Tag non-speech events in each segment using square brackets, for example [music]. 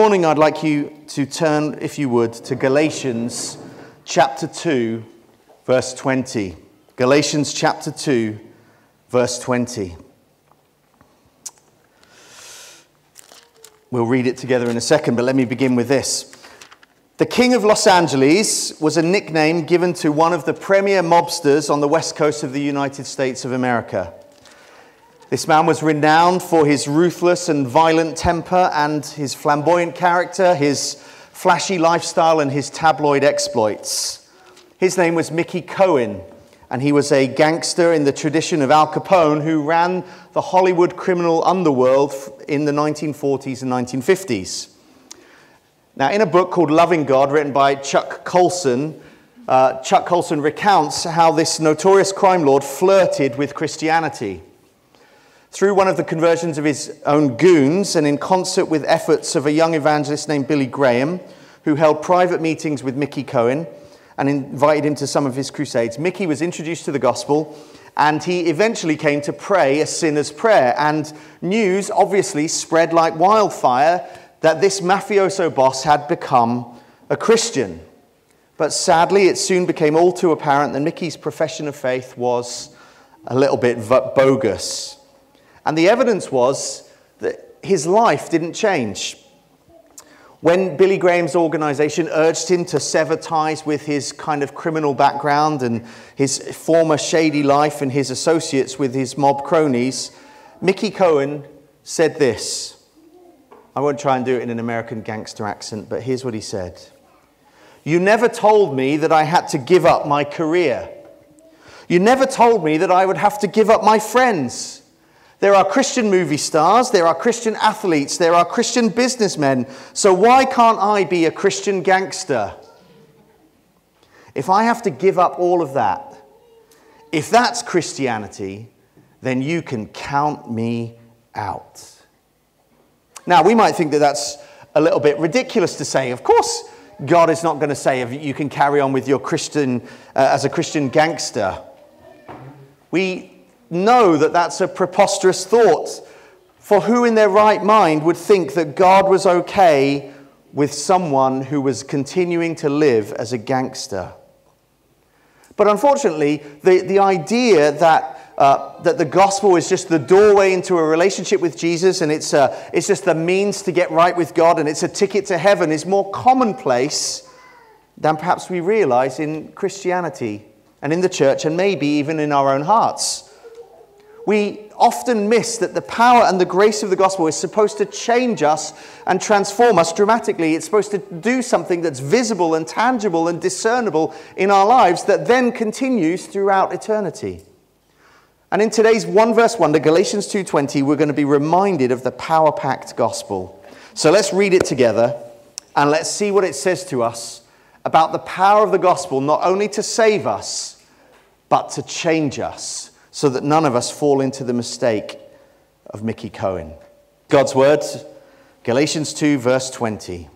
morning, I'd like you to turn, if you would, to Galatians chapter 2, verse 20. Galatians chapter 2, verse 20. We'll read it together in a second, but let me begin with this. The King of Los Angeles was a nickname given to one of the premier mobsters on the west coast of the United States of America. This man was renowned for his ruthless and violent temper and his flamboyant character, his flashy lifestyle, and his tabloid exploits. His name was Mickey Cohen, and he was a gangster in the tradition of Al Capone who ran the Hollywood criminal underworld in the 1940s and 1950s. Now, in a book called Loving God, written by Chuck Colson, uh, Chuck Colson recounts how this notorious crime lord flirted with Christianity. Through one of the conversions of his own goons, and in concert with efforts of a young evangelist named Billy Graham, who held private meetings with Mickey Cohen and invited him to some of his crusades, Mickey was introduced to the gospel and he eventually came to pray a sinner's prayer. And news obviously spread like wildfire that this mafioso boss had become a Christian. But sadly, it soon became all too apparent that Mickey's profession of faith was a little bit bogus. And the evidence was that his life didn't change. When Billy Graham's organization urged him to sever ties with his kind of criminal background and his former shady life and his associates with his mob cronies, Mickey Cohen said this. I won't try and do it in an American gangster accent, but here's what he said You never told me that I had to give up my career. You never told me that I would have to give up my friends. There are Christian movie stars, there are Christian athletes, there are Christian businessmen. So why can't I be a Christian gangster? If I have to give up all of that, if that's Christianity, then you can count me out. Now, we might think that that's a little bit ridiculous to say. Of course, God is not going to say you can carry on with your Christian uh, as a Christian gangster. We know that that's a preposterous thought. For who in their right mind would think that God was okay with someone who was continuing to live as a gangster? But unfortunately, the, the idea that, uh, that the gospel is just the doorway into a relationship with Jesus and it's, uh, it's just the means to get right with God and it's a ticket to heaven is more commonplace than perhaps we realize in Christianity and in the church and maybe even in our own hearts we often miss that the power and the grace of the gospel is supposed to change us and transform us dramatically. It's supposed to do something that's visible and tangible and discernible in our lives that then continues throughout eternity. And in today's one verse wonder, Galatians 2:20, we're going to be reminded of the power-packed gospel. So let's read it together and let's see what it says to us about the power of the gospel not only to save us but to change us so that none of us fall into the mistake of Mickey Cohen. God's word, Galatians 2, verse 20.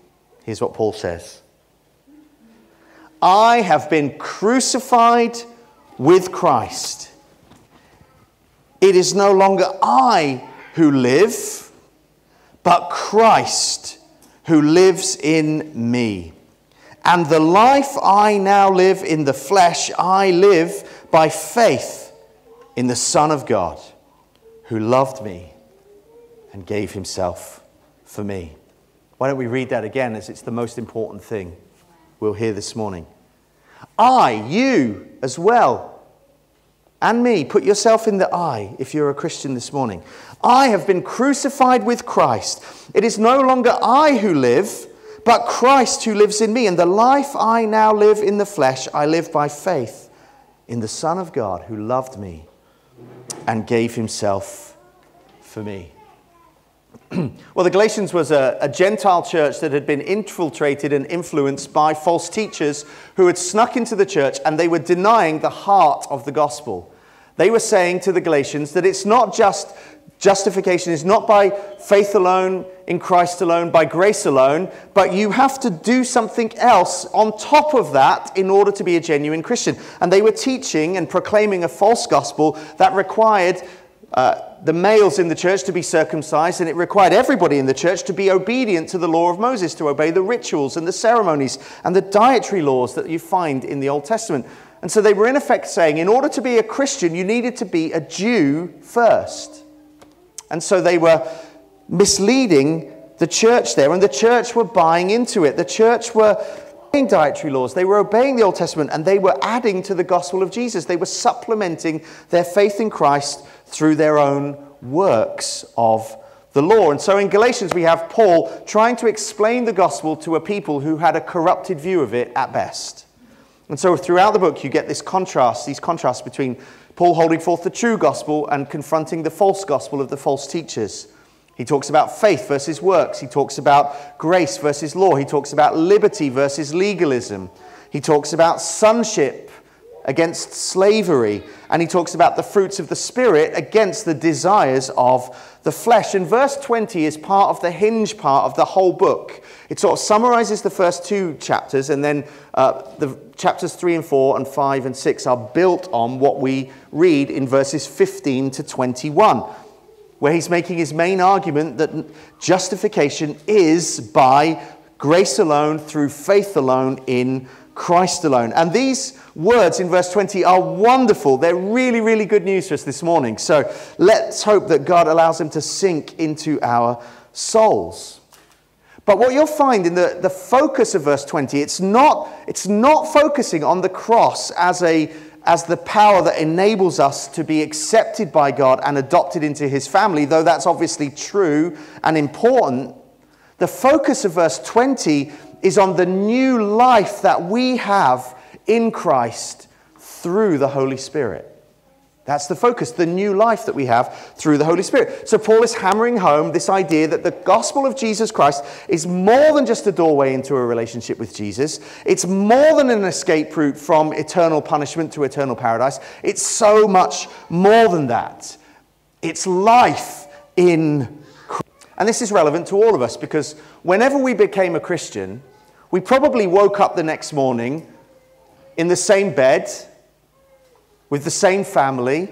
Here's what Paul says I have been crucified with Christ. It is no longer I who live, but Christ who lives in me. And the life I now live in the flesh, I live by faith in the Son of God who loved me and gave himself for me. Why don't we read that again as it's the most important thing we'll hear this morning? I, you as well, and me, put yourself in the I if you're a Christian this morning. I have been crucified with Christ. It is no longer I who live, but Christ who lives in me. And the life I now live in the flesh, I live by faith in the Son of God who loved me and gave himself for me. [clears throat] well, the Galatians was a, a, Gentile church that had been infiltrated and influenced by false teachers who had snuck into the church and they were denying the heart of the gospel. They were saying to the Galatians that it's not just justification is not by faith alone, in Christ alone, by grace alone, but you have to do something else on top of that in order to be a genuine Christian. And they were teaching and proclaiming a false gospel that required uh, the males in the church to be circumcised, and it required everybody in the church to be obedient to the law of Moses, to obey the rituals and the ceremonies and the dietary laws that you find in the Old Testament. And so they were in effect saying, in order to be a Christian, you needed to be a Jew first. And so they were misleading the church there, and the church were buying into it. The church were obeying dietary laws, they were obeying the Old Testament, and they were adding to the gospel of Jesus. They were supplementing their faith in Christ through their own works of the law. And so in Galatians, we have Paul trying to explain the gospel to a people who had a corrupted view of it at best. And so throughout the book, you get this contrast, these contrasts between Paul holding forth the true gospel and confronting the false gospel of the false teachers. He talks about faith versus works. He talks about grace versus law. He talks about liberty versus legalism. He talks about sonship against slavery. And he talks about the fruits of the Spirit against the desires of the flesh. And verse 20 is part of the hinge part of the whole book. It sort of summarizes the first two chapters, and then uh, the chapters 3 and 4 and 5 and 6 are built on what we read in verses 15 to 21 where he's making his main argument that justification is by grace alone, through faith alone, in Christ alone. And these words in verse 20 are wonderful. They're really, really good news for us this morning. So let's hope that God allows them to sink into our souls. But what you'll find in the, the focus of verse 20, it's not, it's not focusing on the cross as a as the power that enables us to be accepted by God and adopted into his family, though that's obviously true and important, the focus of verse 20 is on the new life that we have in Christ through the Holy Spirit. That's the focus, the new life that we have through the Holy Spirit. So, Paul is hammering home this idea that the gospel of Jesus Christ is more than just a doorway into a relationship with Jesus. It's more than an escape route from eternal punishment to eternal paradise. It's so much more than that. It's life in Christ. And this is relevant to all of us because whenever we became a Christian, we probably woke up the next morning in the same bed with the same family,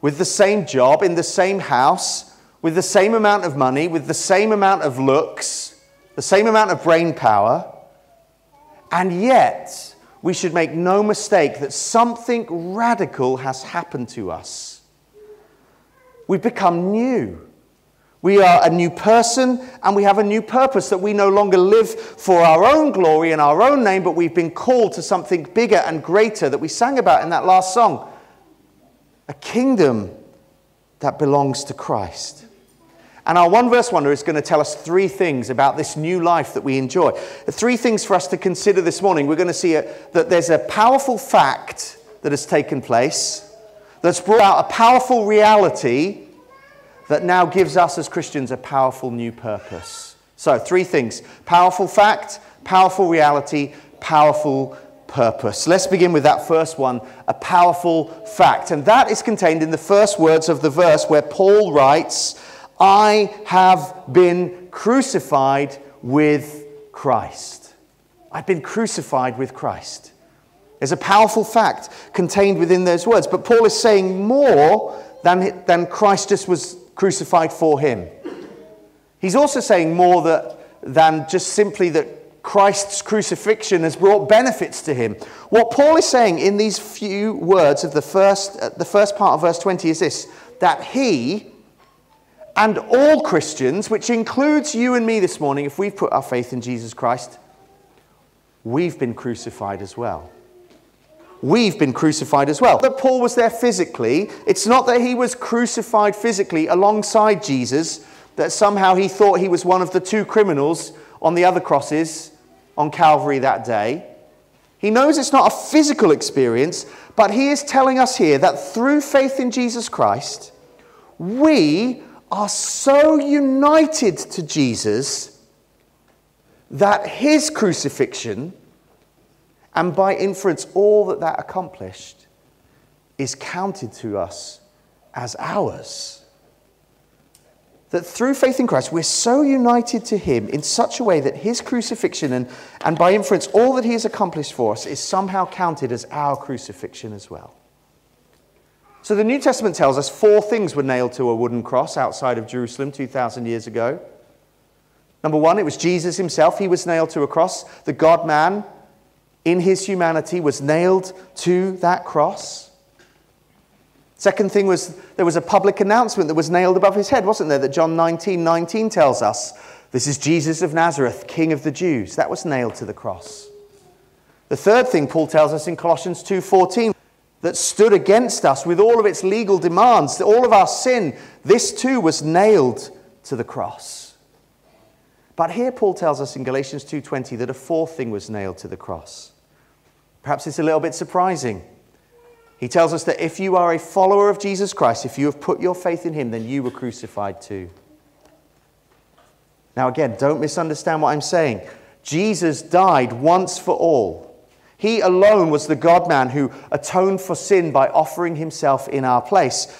with the same job, in the same house, with the same amount of money, with the same amount of looks, the same amount of brain power. And yet, we should make no mistake that something radical has happened to us. We've become new. We are a new person and we have a new purpose that we no longer live for our own glory and our own name, but we've been called to something bigger and greater that we sang about in that last song a kingdom that belongs to Christ. And our one verse wonder is going to tell us three things about this new life that we enjoy. Three things for us to consider this morning. We're going to see a, that there's a powerful fact that has taken place that's brought out a powerful reality that now gives us as Christians a powerful new purpose. So, three things powerful fact, powerful reality, powerful purpose. Let's begin with that first one a powerful fact. And that is contained in the first words of the verse where Paul writes, I have been crucified with Christ. I've been crucified with Christ. There's a powerful fact contained within those words. But Paul is saying more than, than Christ just was crucified for him. He's also saying more that, than just simply that Christ's crucifixion has brought benefits to him. What Paul is saying in these few words of the first, uh, the first part of verse 20 is this that he and all Christians, which includes you and me this morning, if we've put our faith in Jesus Christ, we've been crucified as well we've been crucified as well. That Paul was there physically, it's not that he was crucified physically alongside Jesus, that somehow he thought he was one of the two criminals on the other crosses on Calvary that day. He knows it's not a physical experience, but he is telling us here that through faith in Jesus Christ, we are so united to Jesus that his crucifixion and by inference, all that that accomplished is counted to us as ours. That through faith in Christ, we're so united to Him in such a way that His crucifixion and, and by inference, all that He has accomplished for us is somehow counted as our crucifixion as well. So the New Testament tells us four things were nailed to a wooden cross outside of Jerusalem 2,000 years ago. Number one, it was Jesus himself. He was nailed to a cross. The God man, in his humanity, was nailed to that cross. Second thing was there was a public announcement that was nailed above his head, wasn't there? That John 19 19 tells us. This is Jesus of Nazareth, King of the Jews. That was nailed to the cross. The third thing Paul tells us in Colossians 2:14 that stood against us with all of its legal demands, all of our sin, this too was nailed to the cross. But here Paul tells us in Galatians 2:20 that a fourth thing was nailed to the cross. Perhaps it's a little bit surprising. He tells us that if you are a follower of Jesus Christ, if you have put your faith in him, then you were crucified too. Now, again, don't misunderstand what I'm saying. Jesus died once for all. He alone was the God man who atoned for sin by offering himself in our place.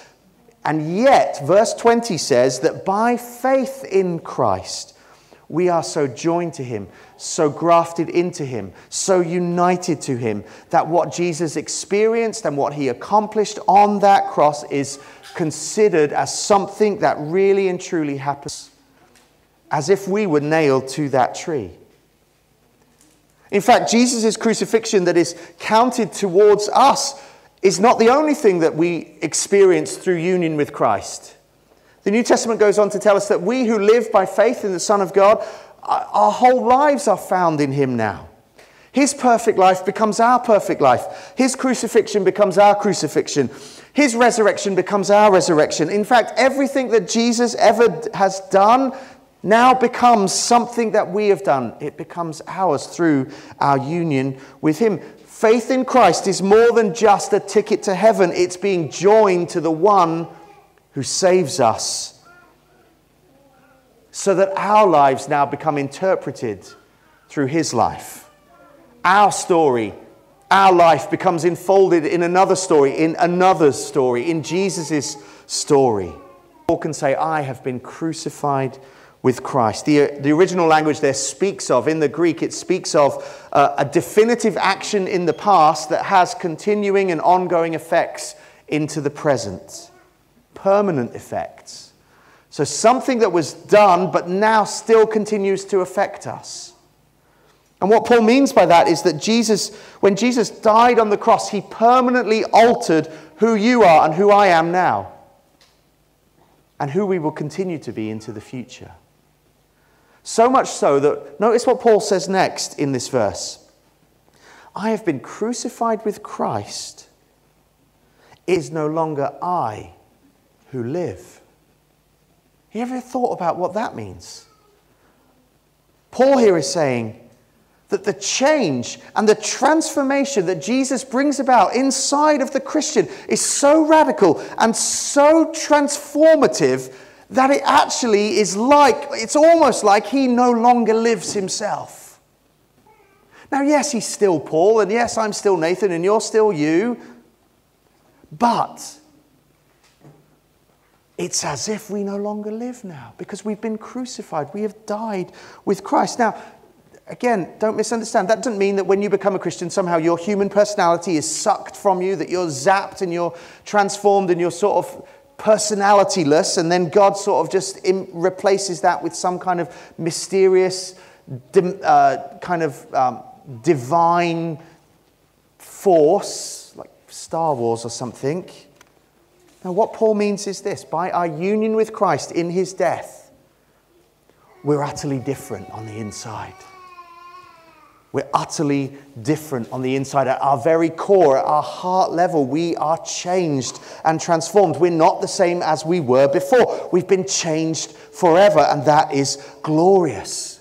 And yet, verse 20 says that by faith in Christ, we are so joined to him, so grafted into him, so united to him, that what Jesus experienced and what he accomplished on that cross is considered as something that really and truly happens, as if we were nailed to that tree. In fact, Jesus' crucifixion that is counted towards us is not the only thing that we experience through union with Christ. The New Testament goes on to tell us that we who live by faith in the Son of God, uh, our whole lives are found in Him now. His perfect life becomes our perfect life. His crucifixion becomes our crucifixion. His resurrection becomes our resurrection. In fact, everything that Jesus ever has done now becomes something that we have done. It becomes ours through our union with Him. Faith in Christ is more than just a ticket to heaven, it's being joined to the one who saves us. So that our lives now become interpreted through His life. Our story, our life becomes enfolded in another story, in another's story, in Jesus' story. Paul can say, I have been crucified with Christ. The, the original language there speaks of, in the Greek, it speaks of uh, a definitive action in the past that has continuing and ongoing effects into the present, permanent effects. So something that was done but now still continues to affect us. And what Paul means by that is that Jesus, when Jesus died on the cross, he permanently altered who you are and who I am now, and who we will continue to be into the future. So much so that, notice what Paul says next in this verse I have been crucified with Christ. It is no longer I who live. You ever thought about what that means? Paul here is saying that the change and the transformation that Jesus brings about inside of the Christian is so radical and so transformative that it actually is like, it's almost like he no longer lives himself. Now, yes, he's still Paul, and yes, I'm still Nathan, and you're still you, but it's as if we no longer live now because we've been crucified. We have died with Christ. Now, again, don't misunderstand. That doesn't mean that when you become a Christian, somehow your human personality is sucked from you, that you're zapped and you're transformed and you're sort of personalityless, and then God sort of just replaces that with some kind of mysterious, uh, kind of um, divine force, like Star Wars or something. Now, what Paul means is this by our union with Christ in his death, we're utterly different on the inside. We're utterly different on the inside. At our very core, at our heart level, we are changed and transformed. We're not the same as we were before. We've been changed forever, and that is glorious.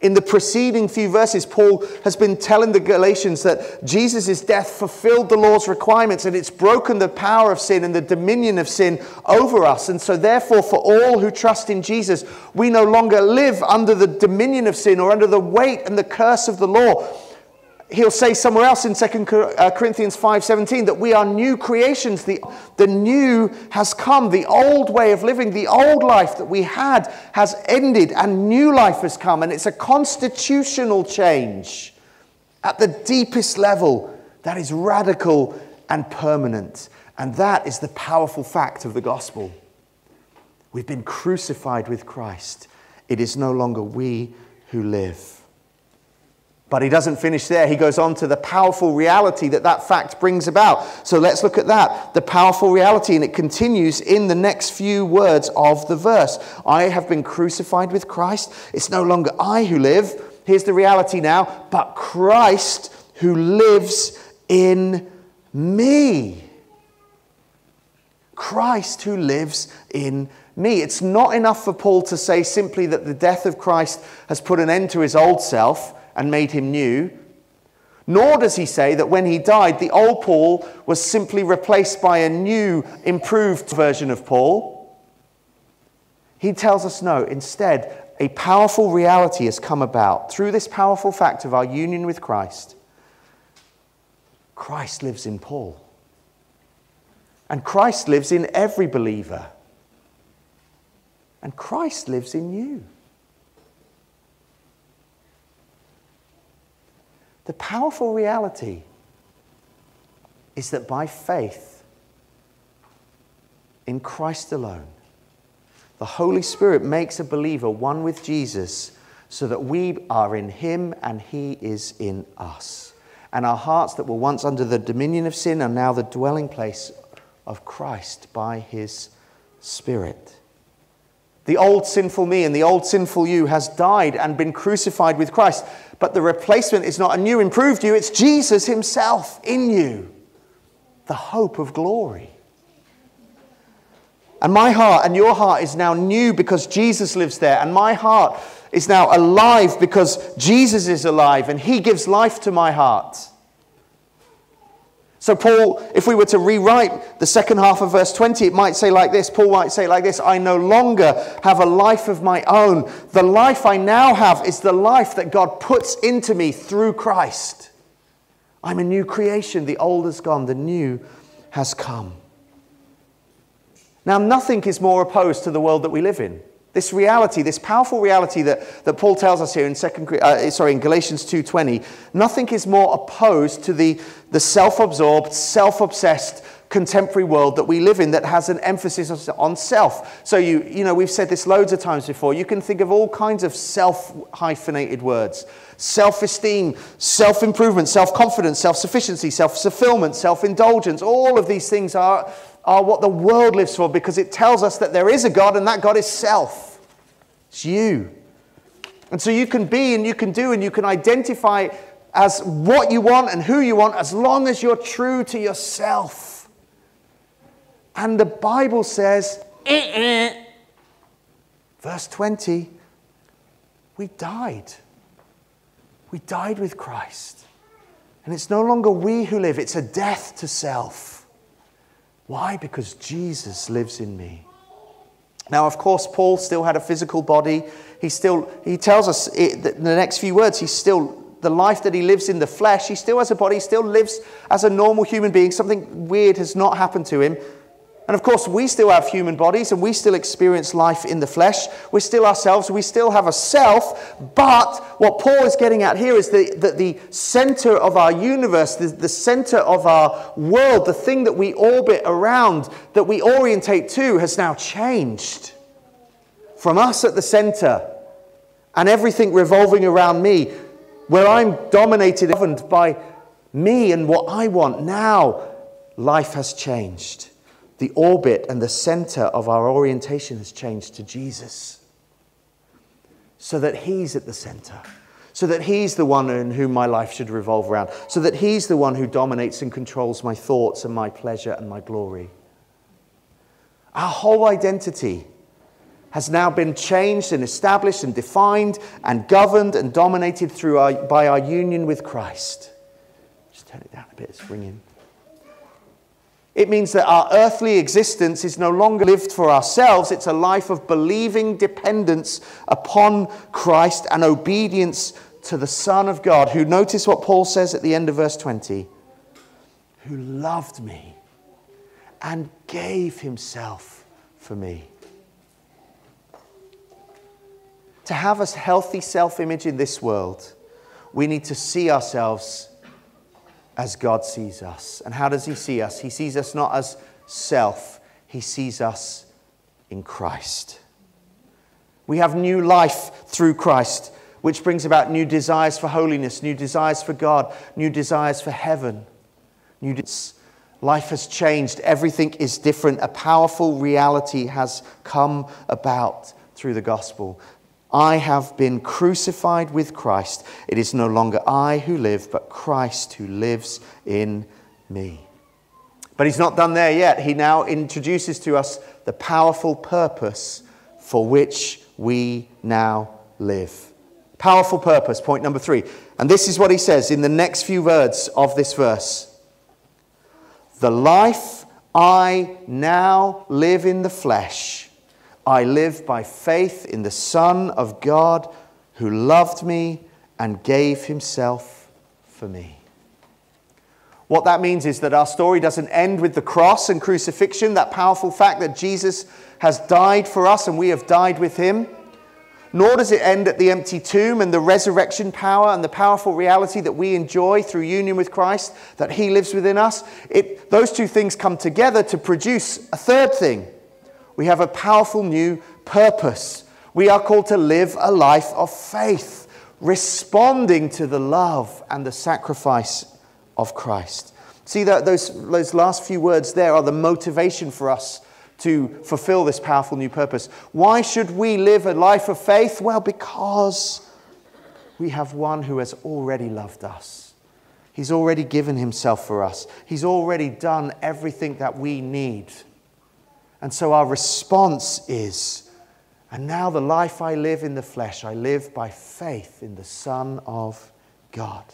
In the preceding few verses, Paul has been telling the Galatians that Jesus' death fulfilled the law's requirements and it's broken the power of sin and the dominion of sin over us. And so, therefore, for all who trust in Jesus, we no longer live under the dominion of sin or under the weight and the curse of the law he'll say somewhere else in 2 uh, Corinthians 5:17 that we are new creations. The, the new has come. The old way of living, the old life that we had has ended, and new life has come. And it's a constitutional change at the deepest level that is radical and permanent. And that is the powerful fact of the gospel. We've been crucified with Christ. It is no longer we who live. But he doesn't finish there. He goes on to the powerful reality that that fact brings about. So let's look at that. The powerful reality. And it continues in the next few words of the verse I have been crucified with Christ. It's no longer I who live. Here's the reality now, but Christ who lives in me. Christ who lives in me. It's not enough for Paul to say simply that the death of Christ has put an end to his old self and made him new. Nor does he say that when he died, the old Paul was simply replaced by a new, improved version of Paul. He tells us no, instead, a powerful reality has come about through this powerful fact of our union with Christ. Christ lives in Paul. And Christ lives in every believer. And Christ lives in you. The powerful reality is that by faith in Christ alone, the Holy Spirit makes a believer one with Jesus so that we are in Him and He is in us. And our hearts that were once under the dominion of sin are now the dwelling place of Christ by His Spirit. The old sinful me and the old sinful you has died and been crucified with Christ. But the replacement is not a new, improved you, it's Jesus Himself in you, the hope of glory. And my heart and your heart is now new because Jesus lives there. And my heart is now alive because Jesus is alive and He gives life to my heart. So, Paul, if we were to rewrite the second half of verse 20, it might say like this Paul might say like this I no longer have a life of my own. The life I now have is the life that God puts into me through Christ. I'm a new creation. The old is gone, the new has come. Now, nothing is more opposed to the world that we live in. This reality, this powerful reality that, that Paul tells us here in, second, uh, sorry, in Galatians 2.20, nothing is more opposed to the, the self-absorbed, self-obsessed contemporary world that we live in that has an emphasis on self. So you, you know, we've said this loads of times before. You can think of all kinds of self-hyphenated words. Self-esteem, self-improvement, self-confidence, self-sufficiency, self-fulfillment, self-indulgence. All of these things are are what the world lives for because it tells us that there is a God and that God is self. It's you. And so you can be and you can do and you can identify as what you want and who you want as long as you're true to yourself. And the Bible says, [clears throat] verse 20, we died. We died with Christ. And it's no longer we who live, it's a death to self. Why? Because Jesus lives in me. Now, of course, Paul still had a physical body. He still, he tells us in the next few words, he's still, the life that he lives in the flesh, he still has a body, he still lives as a normal human being. Something weird has not happened to him. And of course, we still have human bodies and we still experience life in the flesh. We're still ourselves. We still have a self. But what Paul is getting at here is that the, the center of our universe, the, the center of our world, the thing that we orbit around, that we orientate to, has now changed. From us at the center and everything revolving around me, where I'm dominated, governed by me and what I want, now life has changed the orbit and the center of our orientation has changed to Jesus. So that He's at the center. So that He's the one in whom my life should revolve around. So that He's the one who dominates and controls my thoughts and my pleasure and my glory. Our whole identity has now been changed and established and defined and governed and dominated through our, by our union with Christ. Just turn it down a bit, it's ringing. It means that our earthly existence is no longer lived for ourselves. It's a life of believing dependence upon Christ and obedience to the Son of God, who, notice what Paul says at the end of verse 20, who loved me and gave himself for me. To have a healthy self image in this world, we need to see ourselves as God sees us. And how does He see us? He sees us not as self, he sees us in Christ. We have new life through Christ, which brings about new desires for holiness, new desires for God, new desires for heaven. New de- Life has changed. Everything is different. A powerful reality has come about through the gospel. I have been crucified with Christ. It is no longer I who live, but Christ who lives in me. But he's not done there yet. He now introduces to us the powerful purpose for which we now live. Powerful purpose, point number three. And this is what he says in the next few words of this verse The life I now live in the flesh I live by faith in the Son of God who loved me and gave himself for me. What that means is that our story doesn't end with the cross and crucifixion, that powerful fact that Jesus has died for us and we have died with him. Nor does it end at the empty tomb and the resurrection power and the powerful reality that we enjoy through union with Christ, that he lives within us. It, those two things come together to produce a third thing we have a powerful new purpose. We are called to live a life of faith, responding to the love and the sacrifice of Christ. See, that those, those last few words there are the motivation for us to fulfill this powerful new purpose. Why should we live a life of faith? Well, because we have one who has already loved us. He's already given himself for us. He's already done everything that we need and so our response is, and now the life I live in the flesh, I live by faith in the Son of God.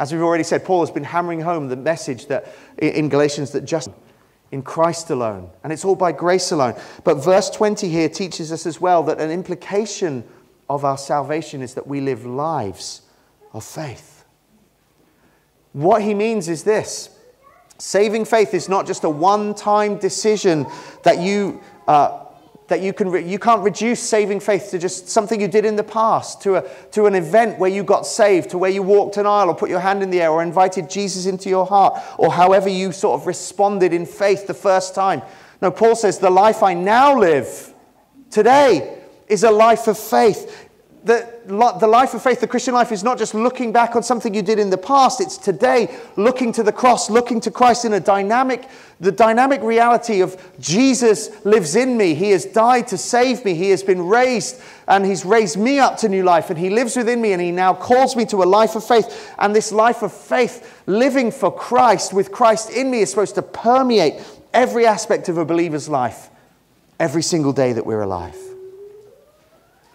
As we've already said, Paul has been hammering home the message that in Galatians that just in Christ alone, and it's all by grace alone. But verse 20 here teaches us as well that an implication of our salvation is that we live lives of faith. What he means is this Saving faith is not just a one time decision that you. Uh, that you, can re- you can't reduce saving faith to just something you did in the past, to, a, to an event where you got saved, to where you walked an aisle or put your hand in the air or invited Jesus into your heart, or however you sort of responded in faith the first time. No, Paul says, The life I now live today is a life of faith the, the life of faith, the Christian life, is not just looking back on something you did in the past. It's today looking to the cross, looking to Christ in a dynamic, the dynamic reality of Jesus lives in me. He has died to save me. He has been raised and He's raised me up to new life and He lives within me and He now calls me to a life of faith. And this life of faith, living for Christ with Christ in me, is supposed to permeate every aspect of a believer's life every single day that we're alive.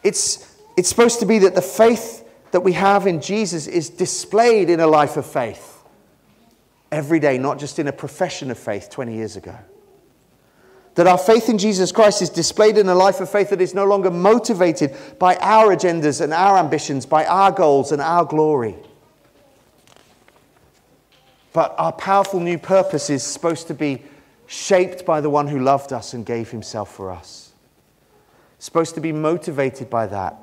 It's it's supposed to be that the faith that we have in Jesus is displayed in a life of faith every day, not just in a profession of faith 20 years ago. That our faith in Jesus Christ is displayed in a life of faith that is no longer motivated by our agendas and our ambitions, by our goals and our glory. But our powerful new purpose is supposed to be shaped by the one who loved us and gave himself for us. Supposed to be motivated by that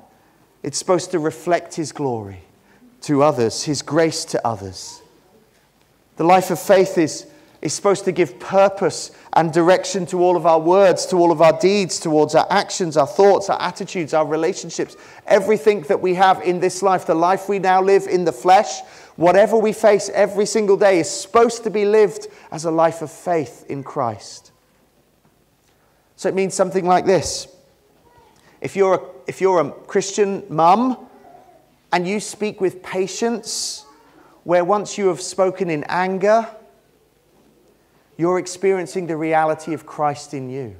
it's supposed to reflect His glory to others, His grace to others. The life of faith is, is supposed to give purpose and direction to all of our words, to all of our deeds, towards our actions, our thoughts, our attitudes, our relationships, everything that we have in this life, the life we now live in the flesh, whatever we face every single day is supposed to be lived as a life of faith in Christ. So it means something like this if you're a, if you're a Christian mum and you speak with patience, where once you have spoken in anger, you're experiencing the reality of Christ in you.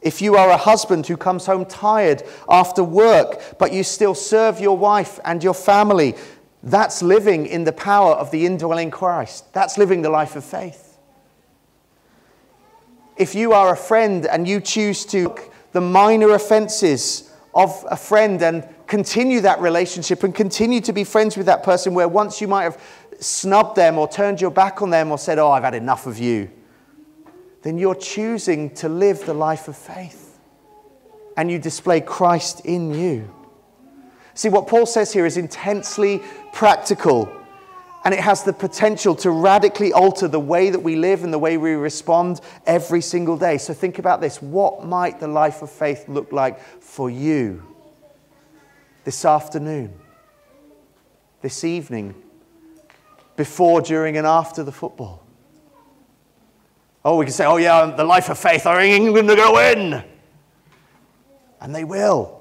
If you are a husband who comes home tired after work, but you still serve your wife and your family, that's living in the power of the indwelling Christ. That's living the life of faith. If you are a friend and you choose to the minor offenses of a friend and continue that relationship and continue to be friends with that person where once you might have snubbed them or turned your back on them or said, Oh, I've had enough of you, then you're choosing to live the life of faith and you display Christ in you. See, what Paul says here is intensely practical And it has the potential to radically alter the way that we live and the way we respond every single day. So think about this. What might the life of faith look like for you this afternoon, this evening, before, during, and after the football? Oh, we can say, oh, yeah, the life of faith, are England going to win. And they will.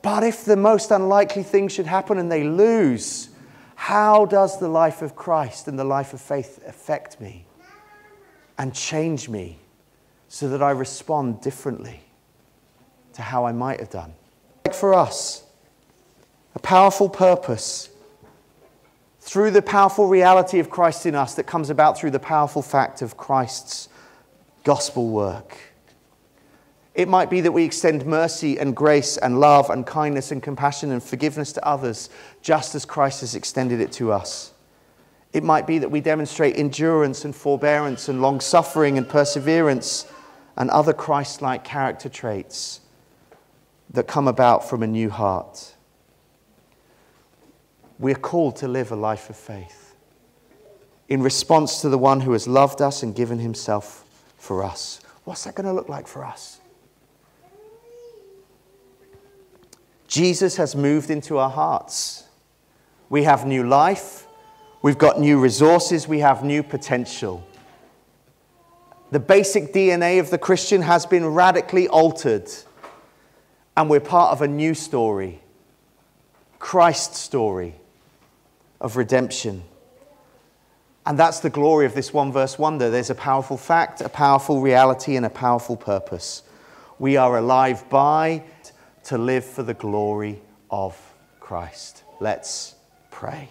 But if the most unlikely thing should happen and they lose, how does the life of Christ and the life of faith affect me and change me so that I respond differently to how I might have done? Like for us, a powerful purpose through the powerful reality of Christ in us that comes about through the powerful fact of Christ's gospel work. It might be that we extend mercy and grace and love and kindness and compassion and forgiveness to others just as Christ has extended it to us. It might be that we demonstrate endurance and forbearance and long suffering and perseverance and other Christ like character traits that come about from a new heart. We're called to live a life of faith in response to the one who has loved us and given himself for us. What's that going to look like for us? Jesus has moved into our hearts. We have new life, we've got new resources, we have new potential. The basic DNA of the Christian has been radically altered, and we're part of a new story Christ's story of redemption. And that's the glory of this one verse wonder. There's a powerful fact, a powerful reality, and a powerful purpose. We are alive by to live for the glory of Christ. Let's pray.